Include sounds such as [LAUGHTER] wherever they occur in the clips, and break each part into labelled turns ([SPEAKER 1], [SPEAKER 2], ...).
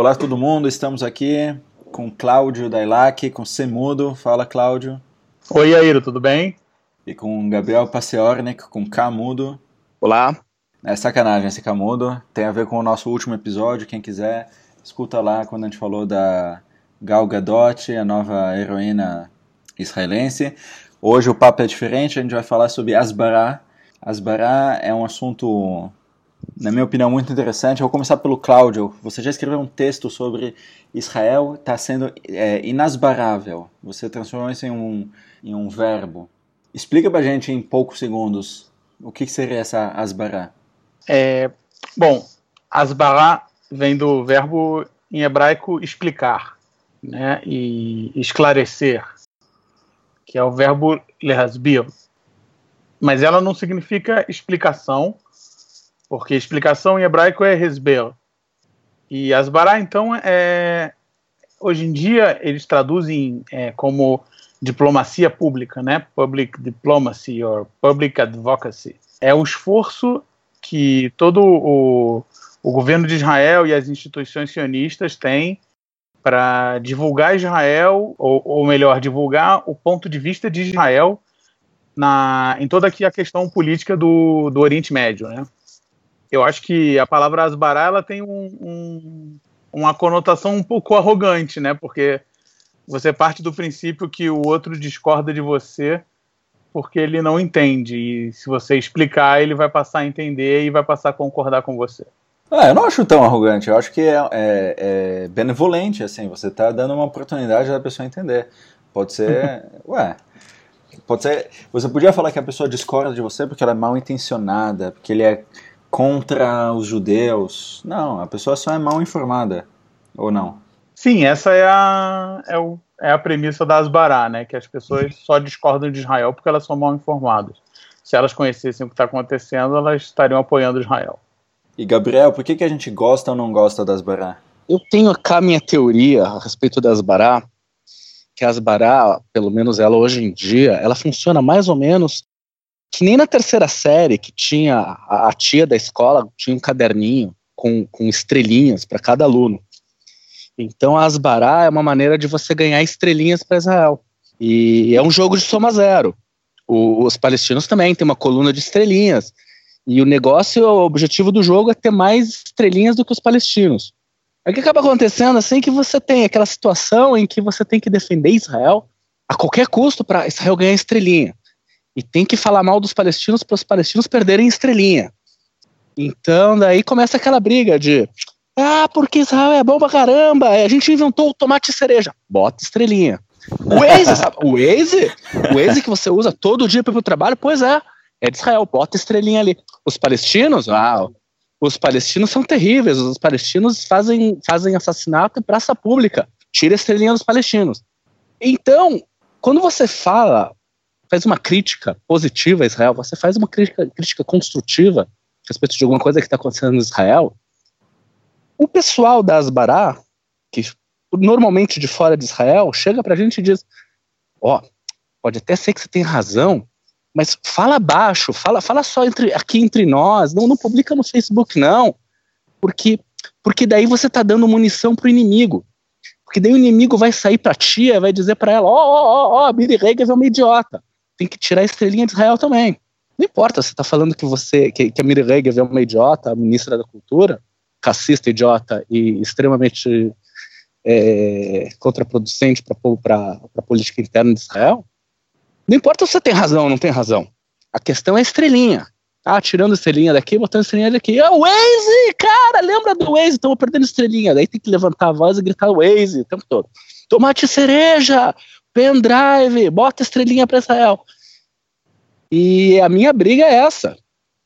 [SPEAKER 1] Olá todo mundo, estamos aqui com Cláudio Dailac, com Semudo. Fala Cláudio.
[SPEAKER 2] Oi Airo, tudo bem?
[SPEAKER 1] E com Gabriel Paciornik, com Camudo.
[SPEAKER 3] Olá.
[SPEAKER 1] É sacanagem esse Camudo, tem a ver com o nosso último episódio, quem quiser, escuta lá quando a gente falou da Gal Gadot, a nova heroína israelense. Hoje o papo é diferente, a gente vai falar sobre Asbará. Asbará é um assunto, na minha opinião, muito interessante. Eu vou começar pelo Cláudio. Você já escreveu um texto sobre Israel está sendo é, inasbarável. Você transformou isso em um, em um verbo. Explica pra gente em poucos segundos o que, seria essa Asbará.
[SPEAKER 2] É, bom, Asbará vem do verbo em hebraico explicar né, e esclarecer que é o verbo lehasbir. Mas ela não significa explicação, porque explicação em hebraico é resber. E asbará, então, é, hoje em dia eles traduzem é, como diplomacia pública, né? Public diplomacy or public advocacy. É o esforço que todo o, o governo de Israel e as instituições sionistas têm para divulgar Israel, ou, ou, melhor, divulgar o ponto de vista de Israel na, em toda aqui a questão política do, do Oriente Médio, né? Eu acho que a palavra asbará ela tem um, um, uma conotação um pouco arrogante, né? Porque você parte do princípio que o outro discorda de você porque ele não entende e se você explicar ele vai passar a entender e vai passar a concordar com você.
[SPEAKER 1] Ah, eu não acho tão arrogante, eu acho que é, é, é benevolente, assim, você está dando uma oportunidade da pessoa entender. Pode ser, [LAUGHS] ué, pode ser, você podia falar que a pessoa discorda de você porque ela é mal intencionada, porque ele é contra os judeus. Não, a pessoa só é mal informada, ou não?
[SPEAKER 2] Sim, essa é a, é, o, é a premissa da Asbará, né, que as pessoas só discordam de Israel porque elas são mal informadas. Se elas conhecessem o que está acontecendo, elas estariam apoiando Israel.
[SPEAKER 1] E Gabriel, por que, que a gente gosta ou não gosta das Bará?
[SPEAKER 3] Eu tenho cá a minha teoria a respeito das Bará, que as Bará, pelo menos ela hoje em dia, ela funciona mais ou menos que nem na terceira série, que tinha a, a tia da escola, tinha um caderninho com, com estrelinhas para cada aluno. Então Asbará é uma maneira de você ganhar estrelinhas para Israel. E é um jogo de soma zero. O, os palestinos também têm uma coluna de estrelinhas. E o negócio, o objetivo do jogo é ter mais estrelinhas do que os palestinos. O que acaba acontecendo assim que você tem aquela situação em que você tem que defender Israel a qualquer custo para Israel ganhar estrelinha. E tem que falar mal dos palestinos para os palestinos perderem estrelinha. Então daí começa aquela briga de ah, porque Israel é bom pra caramba, a gente inventou o tomate cereja. Bota estrelinha. O Waze, sabe? O Waze, o Waze que você usa todo dia para pro trabalho, pois é, é de Israel, bota estrelinha ali. Os palestinos, ah, os palestinos são terríveis, os palestinos fazem, fazem assassinato em praça pública, tira a estrelinha dos palestinos. Então, quando você fala, faz uma crítica positiva a Israel, você faz uma crítica, crítica construtiva a respeito de alguma coisa que está acontecendo em Israel, o pessoal da Asbará, que normalmente de fora de Israel, chega para a gente e diz: Ó, oh, pode até ser que você tenha razão, mas fala baixo, fala, fala só entre, aqui entre nós, não, não publica no Facebook, não. Porque, porque daí você está dando munição pro inimigo. Porque daí o inimigo vai sair pra tia vai dizer para ela: ó, ó, ó, ó, Miri é uma idiota. Tem que tirar a estrelinha de Israel também. Não importa se está falando que você, que, que a Miri Regev é uma idiota, a ministra da Cultura, racista, idiota e extremamente é, contraproducente para a política interna de Israel, não importa se você tem razão ou não tem razão. A questão é a estrelinha. Ah, tirando estrelinha daqui, botando estrelinha daqui. Ah, Waze, cara, lembra do Waze? Estamos perdendo estrelinha. Daí tem que levantar a voz e gritar Waze o tempo todo. Tomate cereja, pendrive, bota estrelinha para Israel. E a minha briga é essa,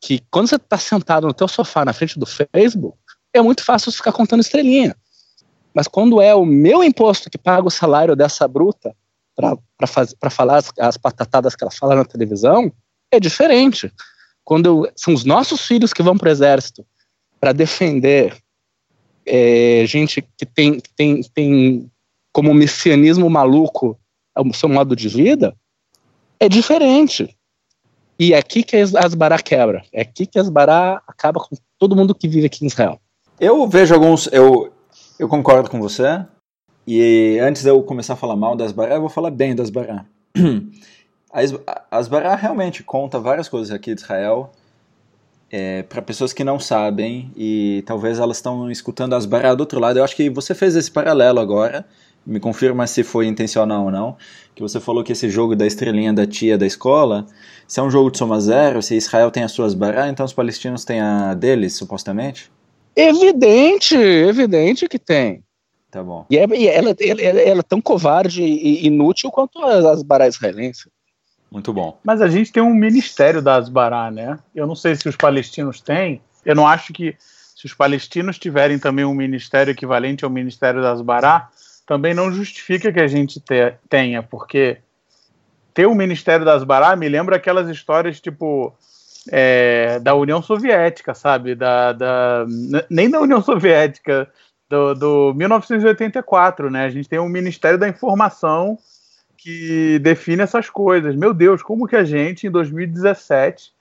[SPEAKER 3] que quando você está sentado no teu sofá na frente do Facebook, é muito fácil ficar contando estrelinha. Mas quando é o meu imposto que paga o salário dessa bruta para falar as, as patatadas que ela fala na televisão, é diferente. Quando eu, são os nossos filhos que vão para o exército para defender é, gente que tem, tem, tem como messianismo maluco o seu modo de vida, é diferente. E é aqui que as Asbará quebra. É aqui que as Asbará acaba com todo mundo que vive aqui em Israel.
[SPEAKER 1] Eu vejo alguns. Eu, Eu concordo com você. E antes de eu começar a falar mal das Bará, eu vou falar bem das Bará. [CLEARS THROAT] As Bará realmente conta várias coisas aqui de Israel é, para pessoas que não sabem e talvez elas estão escutando as Bará do outro lado. Eu acho que você fez esse paralelo agora. Me confirma se foi intencional ou não. Que você falou que esse jogo da estrelinha da tia da escola, se é um jogo de soma zero, se Israel tem as suas Bará, então os palestinos têm a deles, supostamente?
[SPEAKER 3] Evidente, evidente que tem.
[SPEAKER 1] Tá bom.
[SPEAKER 3] E, é, e ela, ela, ela, é tão covarde e inútil quanto as Bará israelenses.
[SPEAKER 1] Muito bom.
[SPEAKER 2] Mas a gente tem um ministério da Asbará, né? Eu não sei se os palestinos têm. Eu não acho que se os palestinos tiverem também um ministério equivalente ao ministério da Asbará, também não justifica que a gente te, tenha, porque ter o ministério da Asbará me lembra aquelas histórias tipo é, da União Soviética, sabe? Da, da, nem da União Soviética, do, do 1984, né? A gente tem um Ministério da Informação que define essas coisas. Meu Deus, como que a gente, em 2017,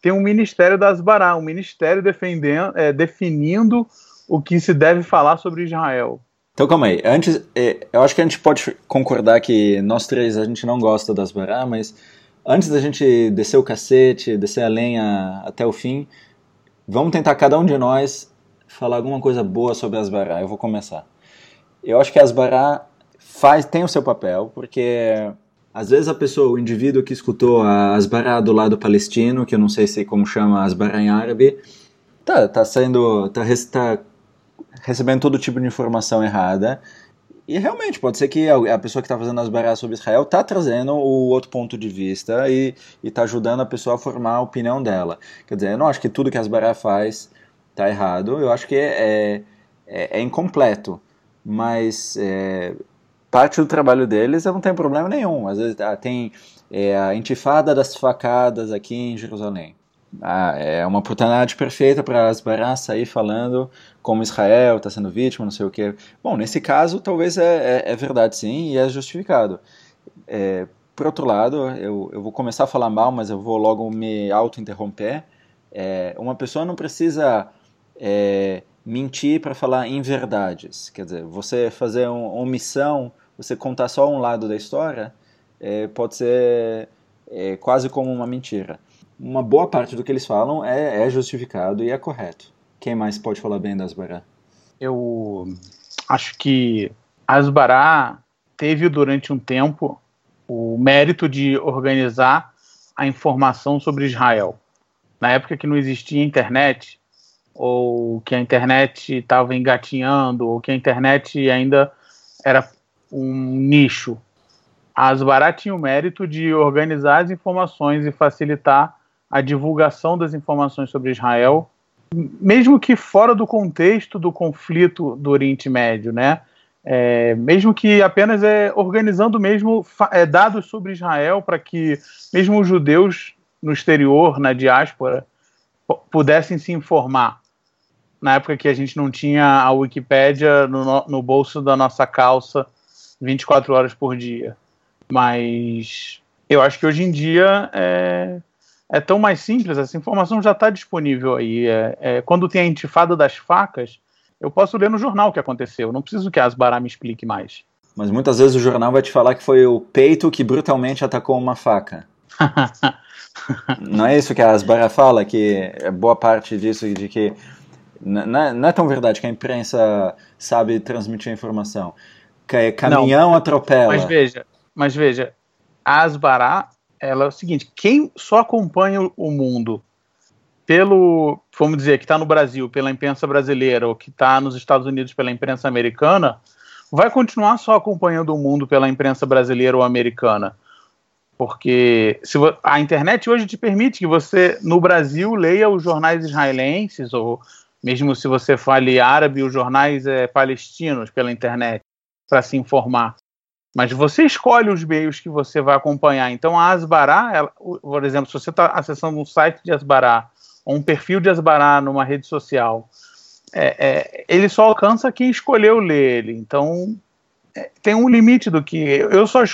[SPEAKER 2] tem um Ministério das Bará, um ministério defendendo, é, definindo o que se deve falar sobre Israel.
[SPEAKER 1] Então calma aí, antes, é, eu acho que a gente pode concordar que nós três a gente não gosta das Bará, mas antes da gente descer o cacete, descer a lenha até o fim, vamos tentar cada um de nós falar alguma coisa boa sobre as Bará. Eu vou começar. Eu acho que as Bará faz, tem o seu papel, porque às vezes a pessoa, o indivíduo que escutou as Bará do lado palestino, que eu não sei se como chama as Bará em árabe, tá, tá sendo, tá, tá recebendo todo tipo de informação errada e realmente, pode ser que a pessoa que está fazendo as barras sobre Israel está trazendo o outro ponto de vista e está ajudando a pessoa a formar a opinião dela. Quer dizer, eu não acho que tudo que as barras faz está errado, eu acho que é, é, é incompleto, mas é, parte do trabalho deles não tem problema nenhum. Às vezes ah, tem é, a intifada das facadas aqui em Jerusalém. Ah, é uma oportunidade perfeita para as barras sair falando como Israel está sendo vítima, não sei o que. Bom, nesse caso, talvez é, é, é verdade sim e é justificado. É, por outro lado, eu, eu vou começar a falar mal, mas eu vou logo me auto-interromper. É, uma pessoa não precisa é, mentir para falar em verdades. Quer dizer, você fazer uma omissão, você contar só um lado da história, é, pode ser quase como uma mentira uma boa parte do que eles falam é, é justificado e é correto. Quem mais pode falar bem da Asbará?
[SPEAKER 2] Eu acho que a Asbará teve durante um tempo o mérito de organizar a informação sobre Israel. Na época que não existia internet, ou que a internet estava engatinhando, ou que a internet ainda era um nicho. A Asbará tinha o mérito de organizar as informações e facilitar a divulgação das informações sobre Israel, mesmo que fora do contexto do conflito do Oriente Médio, né? É, mesmo que apenas é, organizando mesmo é, dados sobre Israel para que mesmo os judeus no exterior, na diáspora, pudessem se informar. Na época que a gente não tinha a Wikipédia no, no bolso da nossa calça 24 horas por dia. Mas eu acho que hoje em dia é, é tão mais simples, essa informação já está disponível aí. É, é, quando tem a intifada das facas, eu posso ler no jornal o que aconteceu, não preciso que a Asbará me explique mais.
[SPEAKER 1] Mas muitas vezes o jornal vai te falar que foi o peito que brutalmente atacou uma faca. [LAUGHS] não é isso que a Asbará fala, que é boa parte disso de que não é, não é tão verdade que a imprensa sabe transmitir a informação. Que caminhão não, atropela.
[SPEAKER 2] Mas veja, mas veja, a Asbará ela é o seguinte: quem só acompanha o mundo pelo, vamos dizer, que está no Brasil pela imprensa brasileira ou que está nos Estados Unidos pela imprensa americana, vai continuar só acompanhando o mundo pela imprensa brasileira ou americana. Porque se a internet hoje te permite que você, no Brasil, leia os jornais israelenses, ou mesmo se você fale árabe, os jornais é, palestinos pela internet, para se informar. Mas você escolhe os meios que você vai acompanhar. Então, a Asbará, ela, por exemplo, se você está acessando um site de Asbará ou um perfil de Asbará numa rede social, é, é, ele só alcança quem escolheu ler ele. Então, é, tem um limite do que. Eu só.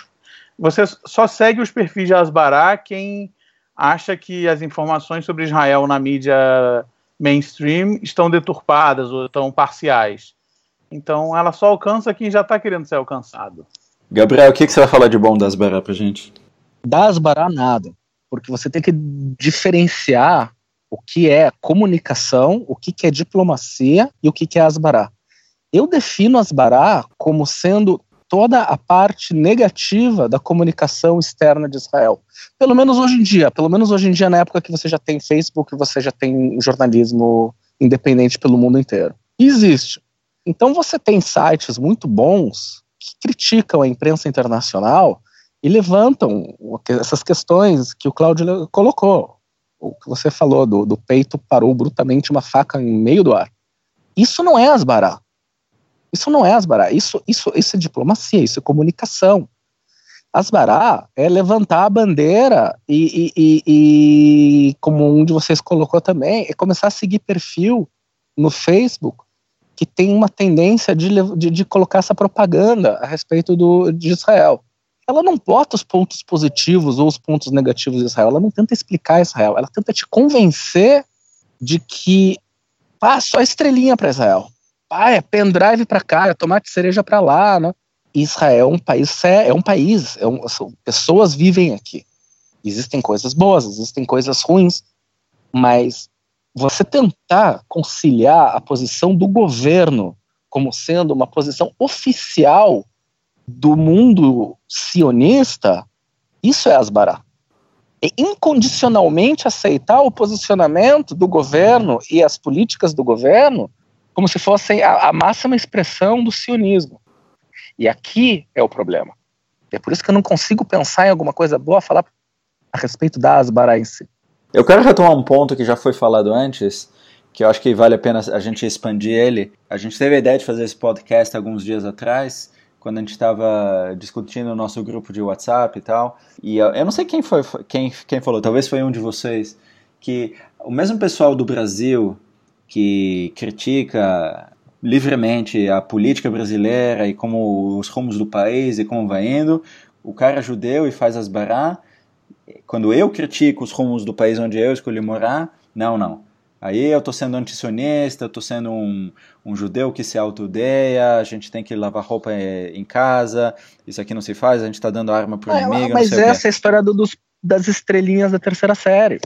[SPEAKER 2] Você só segue os perfis de Asbará quem acha que as informações sobre Israel na mídia mainstream estão deturpadas ou estão parciais. Então ela só alcança quem já está querendo ser alcançado.
[SPEAKER 1] Gabriel, o que, que você vai falar de bom das Bará pra gente?
[SPEAKER 3] Das Bará, nada. Porque você tem que diferenciar o que é comunicação, o que, que é diplomacia e o que, que é asbará. Eu defino asbará como sendo toda a parte negativa da comunicação externa de Israel. Pelo menos hoje em dia, pelo menos hoje em dia, na época que você já tem Facebook, você já tem jornalismo independente pelo mundo inteiro. Existe. Então você tem sites muito bons criticam a imprensa internacional e levantam essas questões que o Cláudio colocou. O que você falou do, do peito parou brutamente uma faca em meio do ar. Isso não é asbará. Isso não é asbará. Isso, isso, isso é diplomacia, isso é comunicação. Asbará é levantar a bandeira e, e, e, e, como um de vocês colocou também, é começar a seguir perfil no Facebook que tem uma tendência de, de, de colocar essa propaganda a respeito do, de Israel. Ela não bota os pontos positivos ou os pontos negativos de Israel, ela não tenta explicar Israel, ela tenta te convencer de que ah, só estrelinha para Israel. Ah, é pendrive para cá, é tomate cereja para lá, né? Israel é um país é um país, é um, pessoas vivem aqui. Existem coisas boas, existem coisas ruins, mas você tentar conciliar a posição do governo como sendo uma posição oficial do mundo sionista, isso é asbará. E incondicionalmente aceitar o posicionamento do governo e as políticas do governo como se fossem a, a máxima expressão do sionismo. E aqui é o problema. É por isso que eu não consigo pensar em alguma coisa boa a falar a respeito da asbará em si.
[SPEAKER 1] Eu quero retomar um ponto que já foi falado antes, que eu acho que vale a pena a gente expandir ele. A gente teve a ideia de fazer esse podcast alguns dias atrás, quando a gente estava discutindo no nosso grupo de WhatsApp e tal. E eu, eu não sei quem foi, quem, quem falou, talvez foi um de vocês, que o mesmo pessoal do Brasil que critica livremente a política brasileira e como os rumos do país e como vai indo, o cara judeu e faz as bará, quando eu critico os rumos do país onde eu escolhi morar, não, não. Aí eu estou sendo antisionista, eu estou sendo um, um judeu que se autodeia, a gente tem que lavar roupa eh, em casa, isso aqui não se faz, a gente está dando arma para o é, inimigo.
[SPEAKER 3] Mas essa é a história do, dos, das estrelinhas da terceira série.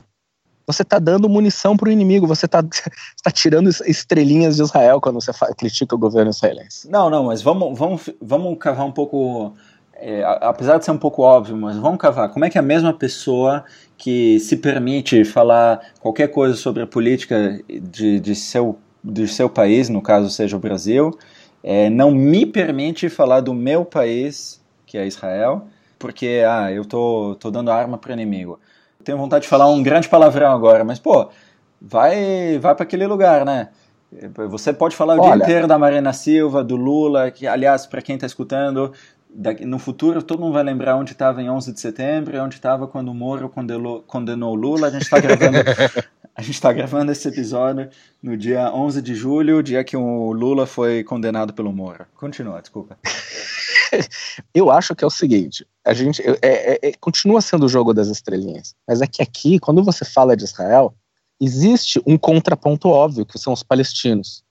[SPEAKER 3] Você está dando munição para o inimigo, você [LAUGHS] está tá tirando estrelinhas de Israel quando você critica o governo israelense.
[SPEAKER 1] Não, não, mas vamos, vamos, vamos cavar um pouco é, apesar de ser um pouco óbvio, mas vamos cavar. Como é que a mesma pessoa que se permite falar qualquer coisa sobre a política de, de, seu, de seu país, no caso seja o Brasil, é, não me permite falar do meu país, que é Israel, porque ah, eu tô, tô dando arma para o inimigo. Tenho vontade de falar um grande palavrão agora, mas pô, vai, vai para aquele lugar, né? Você pode falar o Olha, dia inteiro da Marina Silva, do Lula, que, aliás, para quem está escutando, no futuro todo mundo vai lembrar onde estava em 11 de setembro onde estava quando o Moro condenou, condenou Lula. A gente está gravando, [LAUGHS] a gente tá gravando esse episódio no dia 11 de julho, dia que o Lula foi condenado pelo Moro. Continua, desculpa. [LAUGHS]
[SPEAKER 3] Eu acho que é o seguinte, a gente é, é, é, continua sendo o jogo das estrelinhas, mas é que aqui, quando você fala de Israel, existe um contraponto óbvio, que são os palestinos.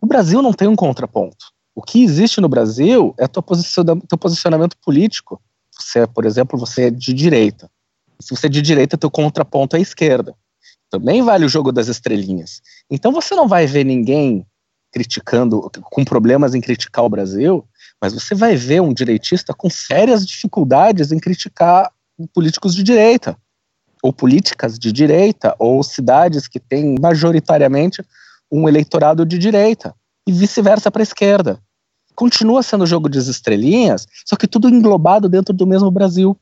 [SPEAKER 3] O Brasil não tem um contraponto. O que existe no Brasil é teu, posicionamento político. Você, por exemplo, você é de direita. Se você é de direita, teu contraponto é a esquerda. Também vale o jogo das estrelinhas. Então você não vai ver ninguém criticando, com problemas em criticar o Brasil, mas você vai ver um direitista com sérias dificuldades em criticar políticos de direita, ou políticas de direita, ou cidades que têm majoritariamente um eleitorado de direita, e vice-versa para a esquerda continua sendo o jogo das estrelinhas, só que tudo englobado dentro do mesmo Brasil.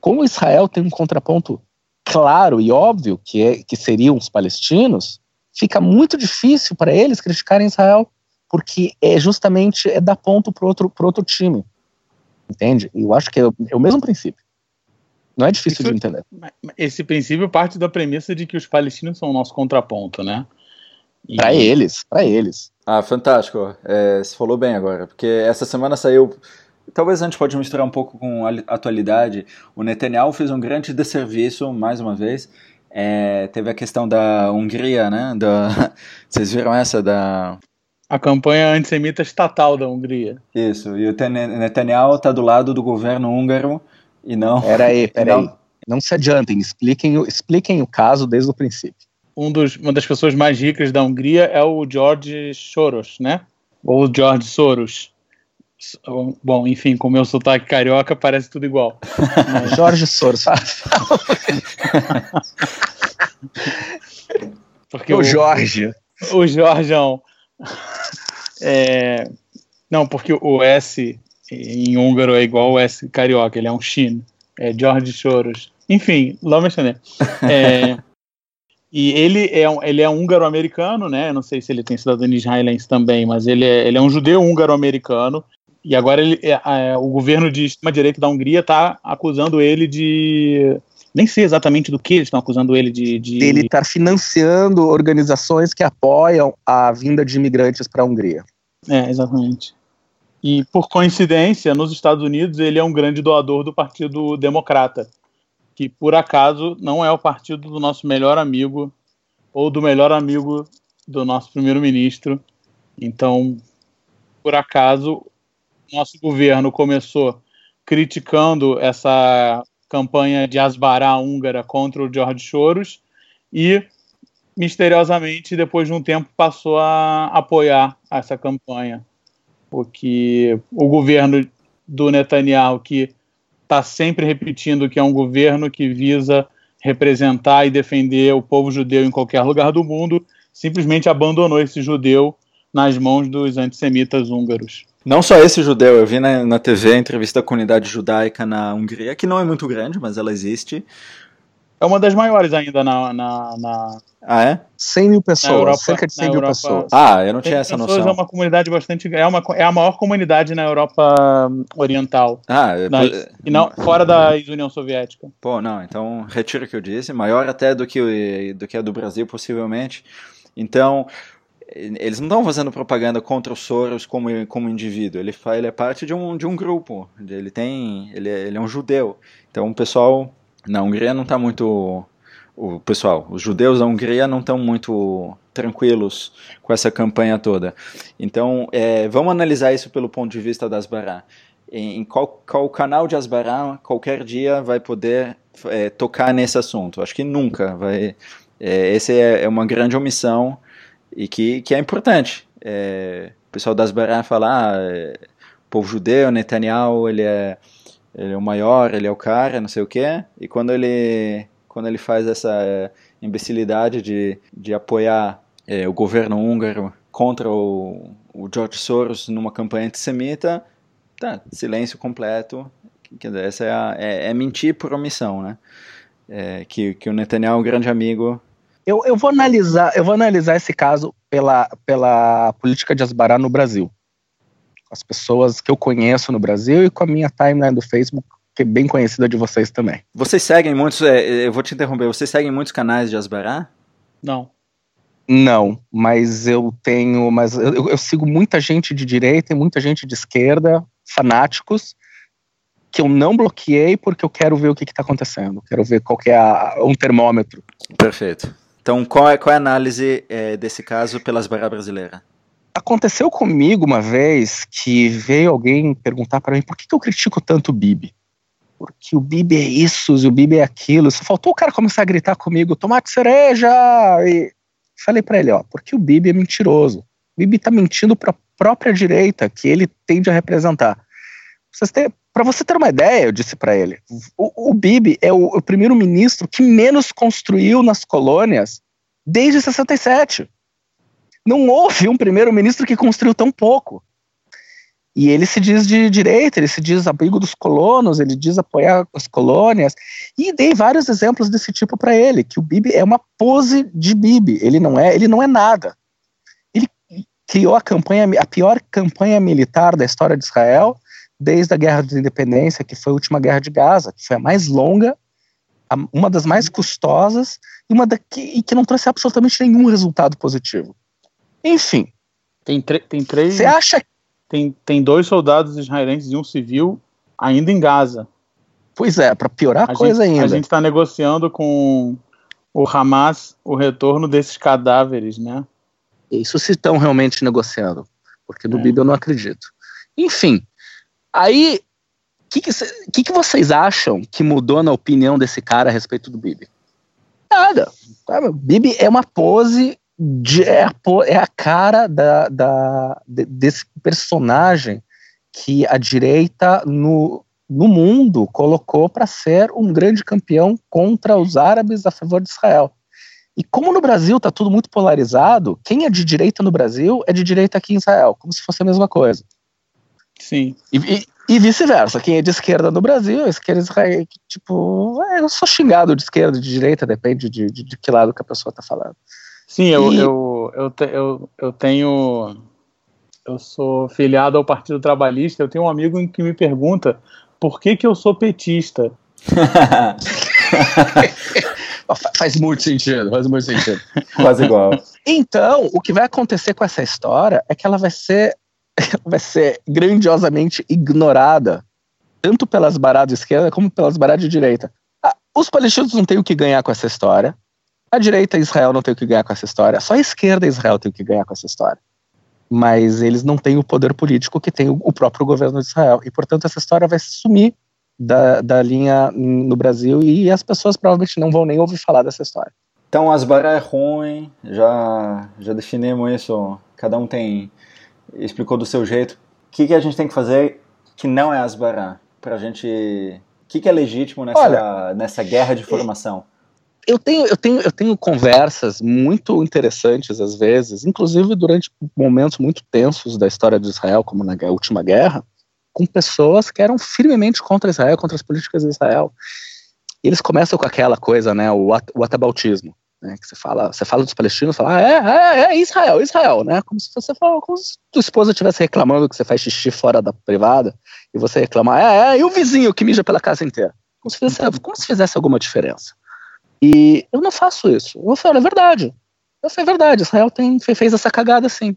[SPEAKER 3] Como Israel tem um contraponto claro e óbvio, que, é, que seriam os palestinos, fica muito difícil para eles criticarem Israel, porque é justamente é dar ponto para outro, outro time. Entende? Eu acho que é, é o mesmo princípio. Não é difícil Isso, de entender.
[SPEAKER 2] Esse princípio parte da premissa de que os palestinos são o nosso contraponto, né?
[SPEAKER 3] E... Para eles, para eles.
[SPEAKER 1] Ah, fantástico. É, você falou bem agora, porque essa semana saiu. Talvez a gente pode misturar um pouco com a atualidade. O Netanyahu fez um grande desserviço, mais uma vez. É, teve a questão da Hungria, né? Da, [LAUGHS] vocês viram essa da
[SPEAKER 2] A campanha antissemita estatal da Hungria.
[SPEAKER 1] Isso, e o Netanyahu está do lado do governo húngaro e não.
[SPEAKER 3] Peraí, [LAUGHS] peraí. Não... não se adiantem, expliquem, expliquem o caso desde o princípio.
[SPEAKER 2] Um dos, uma das pessoas mais ricas da Hungria é o George Soros, né? Ou George Soros. Bom, enfim, com o meu sotaque carioca parece tudo igual. [LAUGHS]
[SPEAKER 3] Jorge Soros. [LAUGHS]
[SPEAKER 2] Porque o, o Jorge. O Jorgeão. É, não, porque o S em húngaro é igual o S carioca, ele é um Shin. É George Soros. Enfim, lá me é, [LAUGHS] E ele é um, ele é húngaro-americano, né? Não sei se ele tem cidadania israelense também, mas ele é, ele é um judeu húngaro-americano. E agora ele, é, é, o governo de extrema-direita da Hungria está acusando ele de nem sei exatamente do que eles estão acusando ele de. de...
[SPEAKER 3] Ele estar tá financiando organizações que apoiam a vinda de imigrantes para a Hungria.
[SPEAKER 2] É, exatamente. E por coincidência, nos Estados Unidos, ele é um grande doador do Partido Democrata, que por acaso não é o partido do nosso melhor amigo ou do melhor amigo do nosso primeiro-ministro. Então, por acaso, nosso governo começou criticando essa campanha de Asbará húngara contra o George Soros e misteriosamente depois de um tempo passou a apoiar essa campanha, porque o governo do Netanyahu que está sempre repetindo que é um governo que visa representar e defender o povo judeu em qualquer lugar do mundo, simplesmente abandonou esse judeu nas mãos dos antissemitas húngaros.
[SPEAKER 1] Não só esse judeu, eu vi na, na TV a entrevista da comunidade judaica na Hungria, que não é muito grande, mas ela existe.
[SPEAKER 2] É uma das maiores ainda na. na, na...
[SPEAKER 1] Ah, é?
[SPEAKER 3] 100 mil pessoas, Europa, cerca de 100 mil Europa, pessoas.
[SPEAKER 1] Ah, eu não tinha essa noção.
[SPEAKER 2] É uma comunidade bastante. É, uma, é a maior comunidade na Europa Oriental.
[SPEAKER 1] Ah,
[SPEAKER 2] na, e não, fora da União Soviética.
[SPEAKER 1] Pô, não, então retiro o que eu disse. Maior até do que, do que a do Brasil, possivelmente. Então, eles não estão fazendo propaganda contra o Soros como, como indivíduo, ele, faz, ele é parte de um, de um grupo, ele tem, ele é, ele é um judeu, então o pessoal na Hungria não está muito, o pessoal, os judeus da Hungria não estão muito tranquilos com essa campanha toda, então é, vamos analisar isso pelo ponto de vista das Asbará, em, qual, qual canal de Asbará qualquer dia vai poder é, tocar nesse assunto, acho que nunca vai, é, essa é, é uma grande omissão, e que, que é importante. É, o pessoal das Bará fala, ah, é, o povo judeu, Netanyahu, ele é, ele é o maior, ele é o cara, não sei o quê, e quando ele, quando ele faz essa é, imbecilidade de, de apoiar é, o governo húngaro contra o, o George Soros numa campanha antissemita, tá, silêncio completo, quer dizer, essa é, a, é, é mentir por omissão, né? É, que, que o Netanyahu é um grande amigo
[SPEAKER 3] eu, eu, vou analisar, eu vou analisar esse caso pela, pela política de Asbará no Brasil. As pessoas que eu conheço no Brasil e com a minha timeline do Facebook, que é bem conhecida de vocês também.
[SPEAKER 1] Vocês seguem muitos, é, eu vou te interromper, vocês seguem muitos canais de Asbará?
[SPEAKER 2] Não.
[SPEAKER 3] Não, mas eu tenho, mas eu, eu sigo muita gente de direita e muita gente de esquerda, fanáticos, que eu não bloqueei porque eu quero ver o que está acontecendo, quero ver qual que é a, um termômetro.
[SPEAKER 1] Perfeito. Então, qual é, qual é a análise é, desse caso pelas barras brasileiras?
[SPEAKER 3] Aconteceu comigo uma vez que veio alguém perguntar para mim por que, que eu critico tanto o Bibi? Porque o Bibi é isso e o Bibi é aquilo. Só faltou o cara começar a gritar comigo, tomate cereja! E falei para ele, ó, porque o Bibi é mentiroso. O Bibi tá mentindo para a própria direita que ele tende a representar. Para você ter uma ideia, eu disse para ele, o, o Bibi é o, o primeiro-ministro que menos construiu nas colônias desde 67. Não houve um primeiro-ministro que construiu tão pouco. E ele se diz de direita, ele se diz amigo dos colonos, ele diz apoiar as colônias. E dei vários exemplos desse tipo para ele, que o Bibi é uma pose de Bibi, ele não é, ele não é nada. Ele criou a campanha, a pior campanha militar da história de Israel, desde a Guerra da Independência, que foi a última guerra de Gaza, que foi a mais longa, a, uma das mais custosas e uma da que, e que não trouxe absolutamente nenhum resultado positivo. Enfim.
[SPEAKER 2] Tem, tem três.
[SPEAKER 3] Você acha
[SPEAKER 2] tem, tem dois soldados israelenses e um civil ainda em Gaza.
[SPEAKER 3] Pois é, para piorar a, a coisa
[SPEAKER 2] gente,
[SPEAKER 3] ainda.
[SPEAKER 2] A gente está negociando com o Hamas o retorno desses cadáveres, né?
[SPEAKER 3] Isso se estão realmente negociando, porque no é. Bibi eu não acredito. Enfim, aí, o que, que, que, que, vocês acham que mudou na opinião desse cara a respeito do Bibi? Nada. Bibi é uma pose, de, é, a, é a cara da, da, desse personagem que a direita no, no mundo colocou para ser um grande campeão contra os árabes a favor de Israel. E como no Brasil está tudo muito polarizado, quem é de direita no Brasil é de direita aqui em Israel, como se fosse a mesma coisa.
[SPEAKER 2] Sim.
[SPEAKER 3] E, e, e vice-versa, quem é de esquerda no Brasil, esquerda Israel, tipo, é, eu sou xingado de esquerda, de direita, depende de, de, de que lado que a pessoa está falando.
[SPEAKER 2] Sim, eu, e... eu, eu, eu, eu tenho. Eu sou filiado ao Partido Trabalhista. Eu tenho um amigo que me pergunta por que, que eu sou petista. [LAUGHS]
[SPEAKER 3] faz muito sentido, faz muito sentido. [LAUGHS]
[SPEAKER 1] Quase igual.
[SPEAKER 3] Então, o que vai acontecer com essa história é que ela vai ser, [LAUGHS] vai ser grandiosamente ignorada, tanto pelas baradas de esquerda como pelas baradas de direita. Ah, os palestinos não têm o que ganhar com essa história. A direita Israel não tem o que ganhar com essa história. Só a esquerda Israel tem o que ganhar com essa história. Mas eles não têm o poder político que tem o próprio governo de Israel. E, portanto, essa história vai sumir da, da linha no Brasil e as pessoas provavelmente não vão nem ouvir falar dessa história.
[SPEAKER 1] Então, Asbará é ruim, já, já definimos isso, cada um tem, explicou do seu jeito. O que, que a gente tem que fazer que não é Asbará? Pra gente. O que, que é legítimo nessa, Olha, nessa guerra de formação?
[SPEAKER 3] Eu tenho, eu, tenho, eu tenho conversas muito interessantes às vezes, inclusive durante momentos muito tensos da história de Israel, como na última guerra, com pessoas que eram firmemente contra Israel, contra as políticas de Israel. E eles começam com aquela coisa, né, o, o atabautismo, né, que você fala, você fala dos palestinos, fala, ah, é, é, é Israel, Israel, né, como se você fala, como se tua esposa estivesse reclamando que você faz xixi fora da privada, e você reclama, é, é, e o vizinho que mija pela casa inteira, como se fizesse, como se fizesse alguma diferença. E eu não faço isso, eu falo, é verdade, eu falei, é verdade, Israel tem, fez essa cagada sim.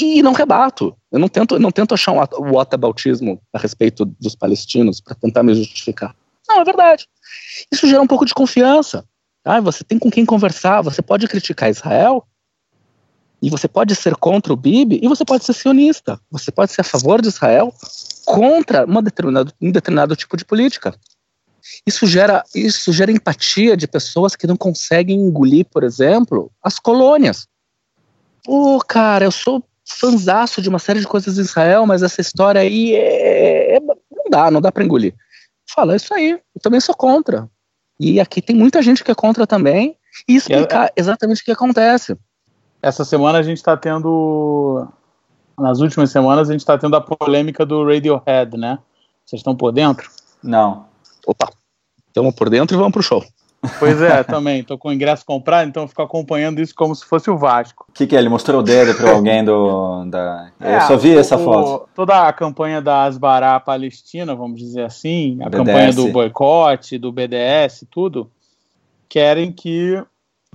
[SPEAKER 3] E, não rebato. Eu não tento, não tento achar um whataboutismo a respeito dos palestinos para tentar me justificar. Não, é verdade. Isso gera um pouco de confiança. Ah, você tem com quem conversar, você pode criticar Israel, e você pode ser contra o Bibi, e você pode ser sionista. Você pode ser a favor de Israel contra uma determinado, um determinado tipo de política. Isso gera, isso gera empatia de pessoas que não conseguem engolir, por exemplo, as colônias. Pô, cara, eu sou fanzaço de uma série de coisas de Israel, mas essa história aí é, é, não dá, não dá pra engolir. Fala, é isso aí, eu também sou contra. E aqui tem muita gente que é contra também, e explicar é, exatamente o que acontece.
[SPEAKER 2] Essa semana a gente está tendo. Nas últimas semanas a gente está tendo a polêmica do Radiohead, né? Vocês estão por dentro?
[SPEAKER 1] Não.
[SPEAKER 3] Opa, estamos por dentro e vamos pro show.
[SPEAKER 2] Pois é, [LAUGHS] também. Tô com o ingresso comprado, então eu fico acompanhando isso como se fosse o Vasco.
[SPEAKER 1] O que, que é? Ele mostrou o dedo para alguém do. Da... É, eu só vi o, essa foto.
[SPEAKER 2] Toda a campanha da Asbará Palestina, vamos dizer assim, a BDS. campanha do boicote, do BDS, tudo, querem que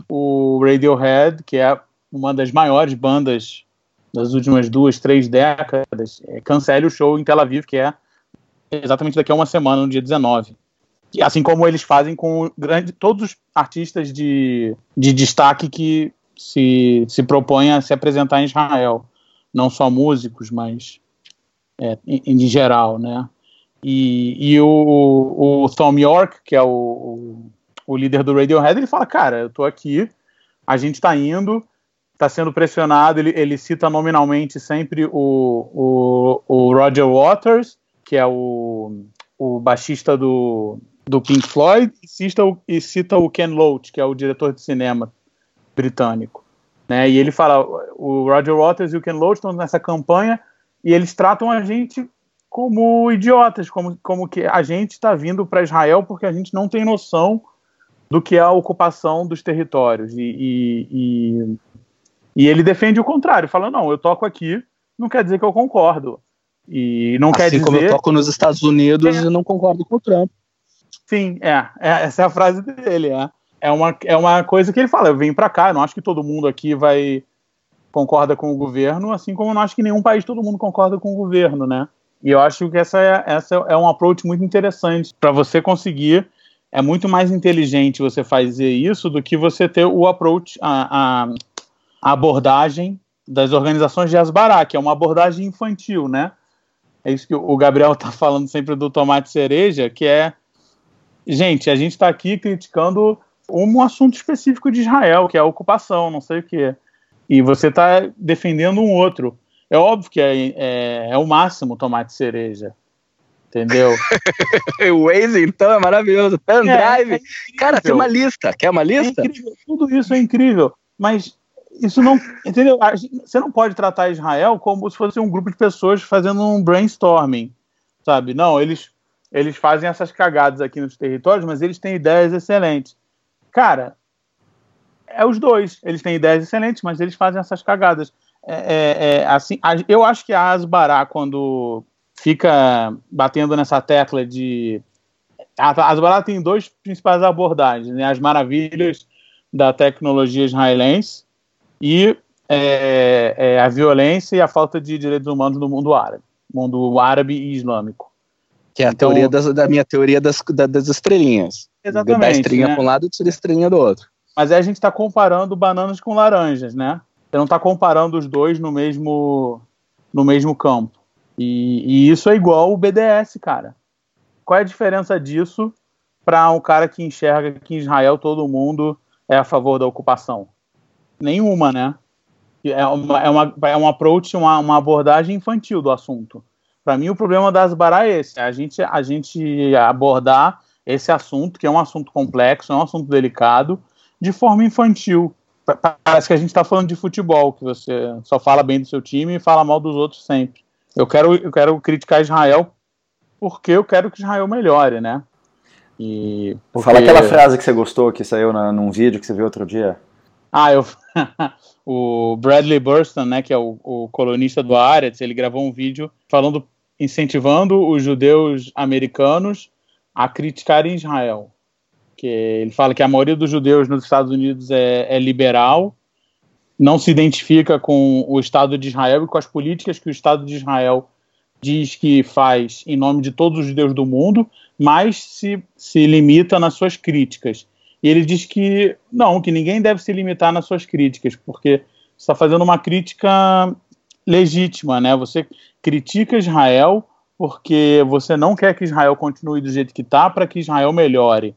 [SPEAKER 2] o Radiohead, que é uma das maiores bandas das últimas duas, três décadas, é, cancele o show em Tel Aviv, que é exatamente daqui a uma semana, no dia 19 assim como eles fazem com grande, todos os artistas de, de destaque que se, se propõem a se apresentar em Israel. Não só músicos, mas é, em, em, geral, né? E, e o, o Tom York, que é o, o, líder do Radiohead, ele fala, cara, eu tô aqui, a gente está indo, está sendo pressionado, ele, ele cita nominalmente sempre o, o, o Roger Waters, que é o, o baixista do, do Pink Floyd e cita, o, e cita o Ken Loach, que é o diretor de cinema britânico. Né? E ele fala, o Roger Waters e o Ken Loach estão nessa campanha e eles tratam a gente como idiotas, como, como que a gente está vindo para Israel porque a gente não tem noção do que é a ocupação dos territórios. E, e, e, e ele defende o contrário, fala, não, eu toco aqui, não quer dizer que eu concordo. E não
[SPEAKER 3] assim
[SPEAKER 2] quer dizer...
[SPEAKER 3] como eu toco nos Estados Unidos é. e não concordo com o Trump.
[SPEAKER 2] Sim, é, é, essa é a frase dele, é. É uma, é uma coisa que ele fala, eu vim para cá, eu não acho que todo mundo aqui vai concorda com o governo, assim como eu não acho que nenhum país todo mundo concorda com o governo, né? E eu acho que essa é, essa é um approach muito interessante para você conseguir. É muito mais inteligente você fazer isso do que você ter o approach, a, a, a abordagem das organizações de Asbará, que é uma abordagem infantil, né? É isso que o Gabriel está falando sempre do tomate cereja, que é, gente, a gente está aqui criticando um assunto específico de Israel, que é a ocupação, não sei o quê. E você está defendendo um outro. É óbvio que é, é, é o máximo tomate cereja. Entendeu? [LAUGHS]
[SPEAKER 3] o Waze, então, é maravilhoso. Pendrive. É, é Cara, tem uma lista. Quer uma lista?
[SPEAKER 2] É Tudo isso é incrível. Mas isso não. Entendeu? Você não pode tratar Israel como se fosse um grupo de pessoas fazendo um brainstorming. Sabe? Não, eles, eles fazem essas cagadas aqui nos territórios, mas eles têm ideias excelentes. Cara, é os dois. Eles têm ideias excelentes, mas eles fazem essas cagadas. É, é, é assim, eu acho que a Asbará, quando fica batendo nessa tecla de. A Asbará tem dois principais abordagens: né? as maravilhas da tecnologia israelense e é, é, a violência e a falta de direitos humanos no mundo árabe, mundo árabe e islâmico.
[SPEAKER 3] Que é a então, teoria das, da minha teoria das, das estrelinhas.
[SPEAKER 2] Exatamente.
[SPEAKER 3] Da estrelinha né? para um lado e da estrelinha do outro.
[SPEAKER 2] Mas aí a gente está comparando bananas com laranjas, né? Você não está comparando os dois no mesmo, no mesmo campo. E, e, isso é igual o BDS, cara. Qual é a diferença disso para um cara que enxerga que em Israel todo mundo é a favor da ocupação? Nenhuma, né? É uma, é uma, é um approach, uma, uma abordagem infantil do assunto. Para mim, o problema das Asbará é esse: a gente, a gente abordar esse assunto, que é um assunto complexo, é um assunto delicado, de forma infantil. Parece que a gente está falando de futebol, que você só fala bem do seu time e fala mal dos outros sempre. Eu quero, eu quero criticar Israel porque eu quero que Israel melhore, né?
[SPEAKER 1] E porque... Fala aquela frase que você gostou, que saiu na, num vídeo que você viu outro dia.
[SPEAKER 2] Ah, eu... [LAUGHS] o Bradley Burston, né, que é o, o colunista do Haaretz, ele gravou um vídeo falando, incentivando os judeus americanos a criticarem Israel. Que ele fala que a maioria dos judeus nos Estados Unidos é, é liberal, não se identifica com o Estado de Israel e com as políticas que o Estado de Israel diz que faz em nome de todos os judeus do mundo, mas se, se limita nas suas críticas. E ele diz que não, que ninguém deve se limitar nas suas críticas, porque está fazendo uma crítica legítima, né? Você critica Israel porque você não quer que Israel continue do jeito que está para que Israel melhore.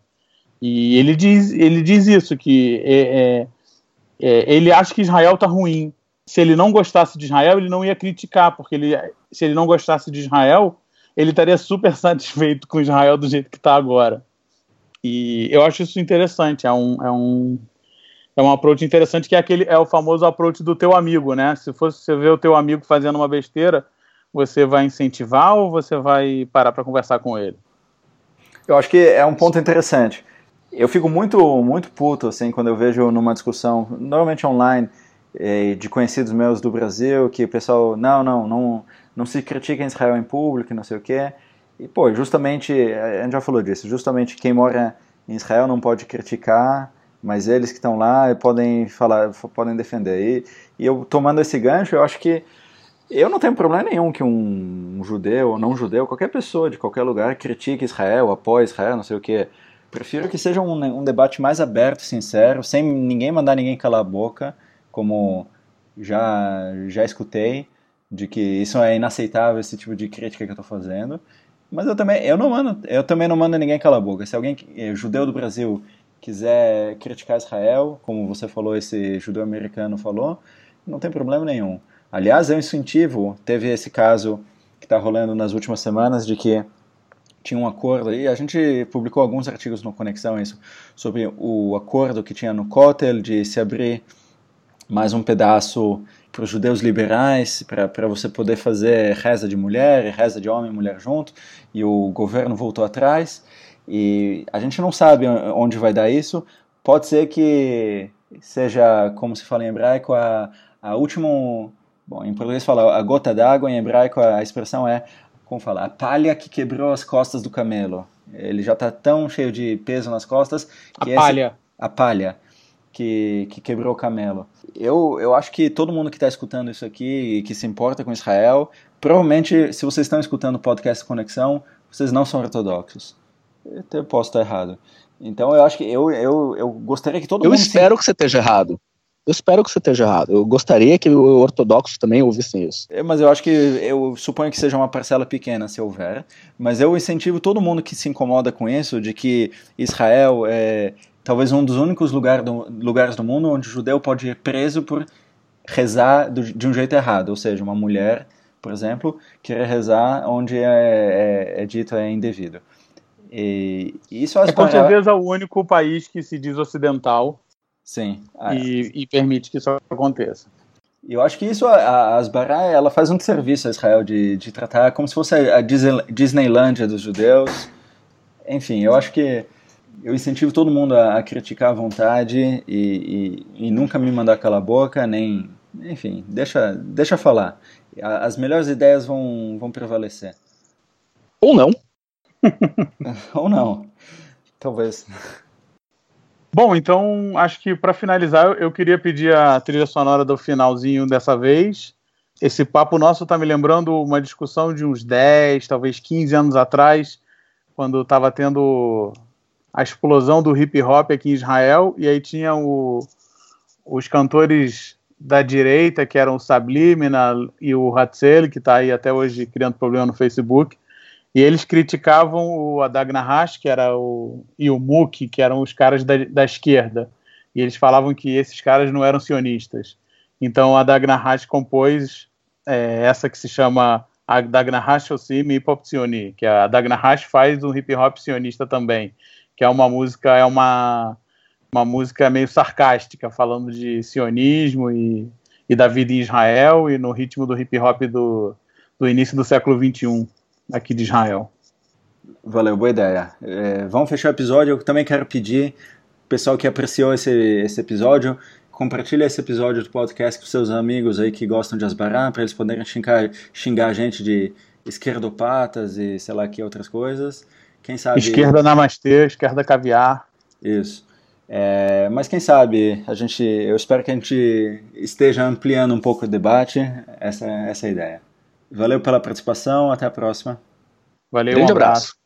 [SPEAKER 2] E ele diz, ele diz isso, que é, é, é, ele acha que Israel está ruim. Se ele não gostasse de Israel, ele não ia criticar, porque ele, se ele não gostasse de Israel, ele estaria super [LAUGHS] satisfeito com Israel do jeito que está agora. E eu acho isso interessante, é um, é um, é um approach interessante que é aquele é o famoso approach do teu amigo, né? Se fosse você ver o teu amigo fazendo uma besteira, você vai incentivar ou você vai parar para conversar com ele?
[SPEAKER 1] Eu acho que é um ponto interessante. Eu fico muito muito puto assim quando eu vejo numa discussão, normalmente online, eh, de conhecidos meus do Brasil, que o pessoal não, não, não, não se critica Israel em público, não sei o quê. E, pô, justamente, a gente já falou disso, justamente quem mora em Israel não pode criticar, mas eles que estão lá podem falar, podem defender. E, e, eu, tomando esse gancho, eu acho que eu não tenho problema nenhum que um, um judeu ou não judeu, qualquer pessoa de qualquer lugar, critique Israel, apoie Israel, não sei o que. Prefiro que seja um, um debate mais aberto, sincero, sem ninguém mandar ninguém calar a boca, como já, já escutei, de que isso é inaceitável, esse tipo de crítica que eu estou fazendo. Mas eu também, eu não mando, eu também não mando ninguém calar a boca. Se alguém, é, judeu do Brasil, quiser criticar Israel, como você falou, esse judeu americano falou, não tem problema nenhum. Aliás, eu incentivo, teve esse caso que está rolando nas últimas semanas de que tinha um acordo, e a gente publicou alguns artigos no Conexão isso, sobre o acordo que tinha no Kotel de se abrir mais um pedaço os judeus liberais, para você poder fazer reza de mulher, reza de homem e mulher junto, e o governo voltou atrás, e a gente não sabe onde vai dar isso. Pode ser que seja, como se fala em hebraico, a, a última. Bom, em português fala a gota d'água, em hebraico a expressão é, como falar, a palha que quebrou as costas do camelo. Ele já está tão cheio de peso nas costas
[SPEAKER 2] que. A esse, palha.
[SPEAKER 1] A palha que, que quebrou o camelo. Eu, eu acho que todo mundo que está escutando isso aqui e que se importa com Israel, provavelmente, se vocês estão escutando o podcast Conexão, vocês não são ortodoxos. Eu posso estar errado. Então eu acho que eu, eu, eu gostaria que todo
[SPEAKER 3] eu
[SPEAKER 1] mundo.
[SPEAKER 3] Eu espero se... que você esteja errado. Eu espero que você esteja errado. Eu gostaria que o ortodoxos também ouvissem isso.
[SPEAKER 1] É, mas eu acho que eu suponho que seja uma parcela pequena se houver. Mas eu incentivo todo mundo que se incomoda com isso de que Israel é talvez um dos únicos lugar do, lugares do mundo onde o judeu pode ir preso por rezar do, de um jeito errado, ou seja, uma mulher, por exemplo, querer rezar onde é, é, é dito é indevido. E isso
[SPEAKER 2] é com certeza o único país que se diz ocidental
[SPEAKER 1] Sim.
[SPEAKER 2] E, e, permite que isso aconteça.
[SPEAKER 1] Eu acho que isso, a, Asbará, ela faz um serviço a Israel de, de tratar como se fosse a Disneylândia dos judeus. Enfim, eu acho que eu incentivo todo mundo a, a criticar à vontade e, e, e, nunca me mandar calar a boca, nem. Enfim, deixa, deixa falar. As melhores ideias vão, vão prevalecer.
[SPEAKER 3] Ou não. [LAUGHS]
[SPEAKER 1] Ou não. Talvez.
[SPEAKER 2] Bom, então acho que para finalizar, eu queria pedir a trilha sonora do finalzinho dessa vez. Esse papo nosso está me lembrando uma discussão de uns 10, talvez 15 anos atrás, quando estava tendo a explosão do hip hop aqui em Israel, e aí tinha o, os cantores da direita, que eram o Sablimina e o Hatzel, que está aí até hoje criando problema no Facebook, e eles criticavam o Adag Nahash, que era o, e o Muk, que eram os caras da, da esquerda. E eles falavam que esses caras não eram sionistas. Então o Adag Nahash compôs é, essa que se chama Adag Nahash Osim Hip Hop Sioni, que a Adag Nahash faz um hip hop sionista também, que é uma música é uma uma música meio sarcástica, falando de sionismo e, e da vida em Israel e no ritmo do hip hop do, do início do século 21 aqui de Israel.
[SPEAKER 1] Valeu, boa ideia. É, vamos fechar o episódio. Eu também quero pedir, pessoal que apreciou esse, esse episódio, compartilhe esse episódio do podcast com seus amigos aí que gostam de Asbará, para eles poderem xingar, xingar a gente de esquerdopatas e sei lá que outras coisas. Quem sabe.
[SPEAKER 2] Esquerda namastê, esquerda caviar.
[SPEAKER 1] Isso. É, mas quem sabe a gente, eu espero que a gente esteja ampliando um pouco o debate, essa essa é a ideia. Valeu pela participação, até a próxima.
[SPEAKER 2] Valeu, Grande um abraço.
[SPEAKER 4] abraço.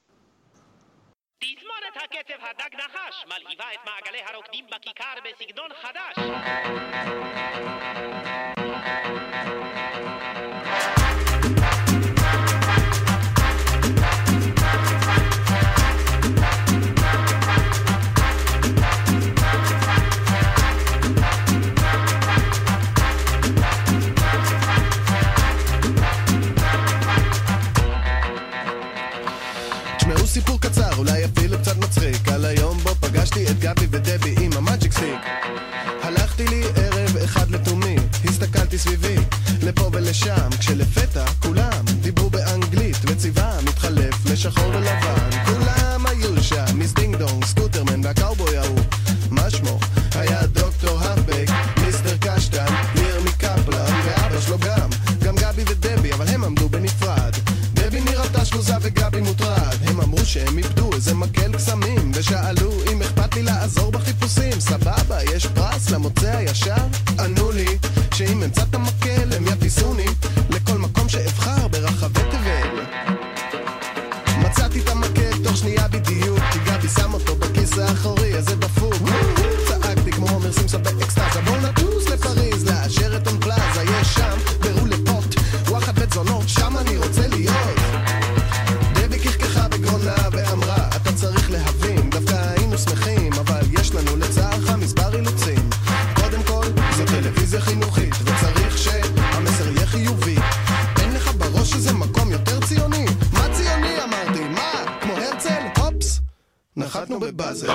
[SPEAKER 4] פגשתי את גבי ודבי עם המאג'יק סטיק הלכתי לי ערב אחד לתומי, הסתכלתי סביבי, לפה ולשם כשלפתע כולם דיברו באנגלית וצבעם מתחלף לשחור ולבן נחתנו בבאזל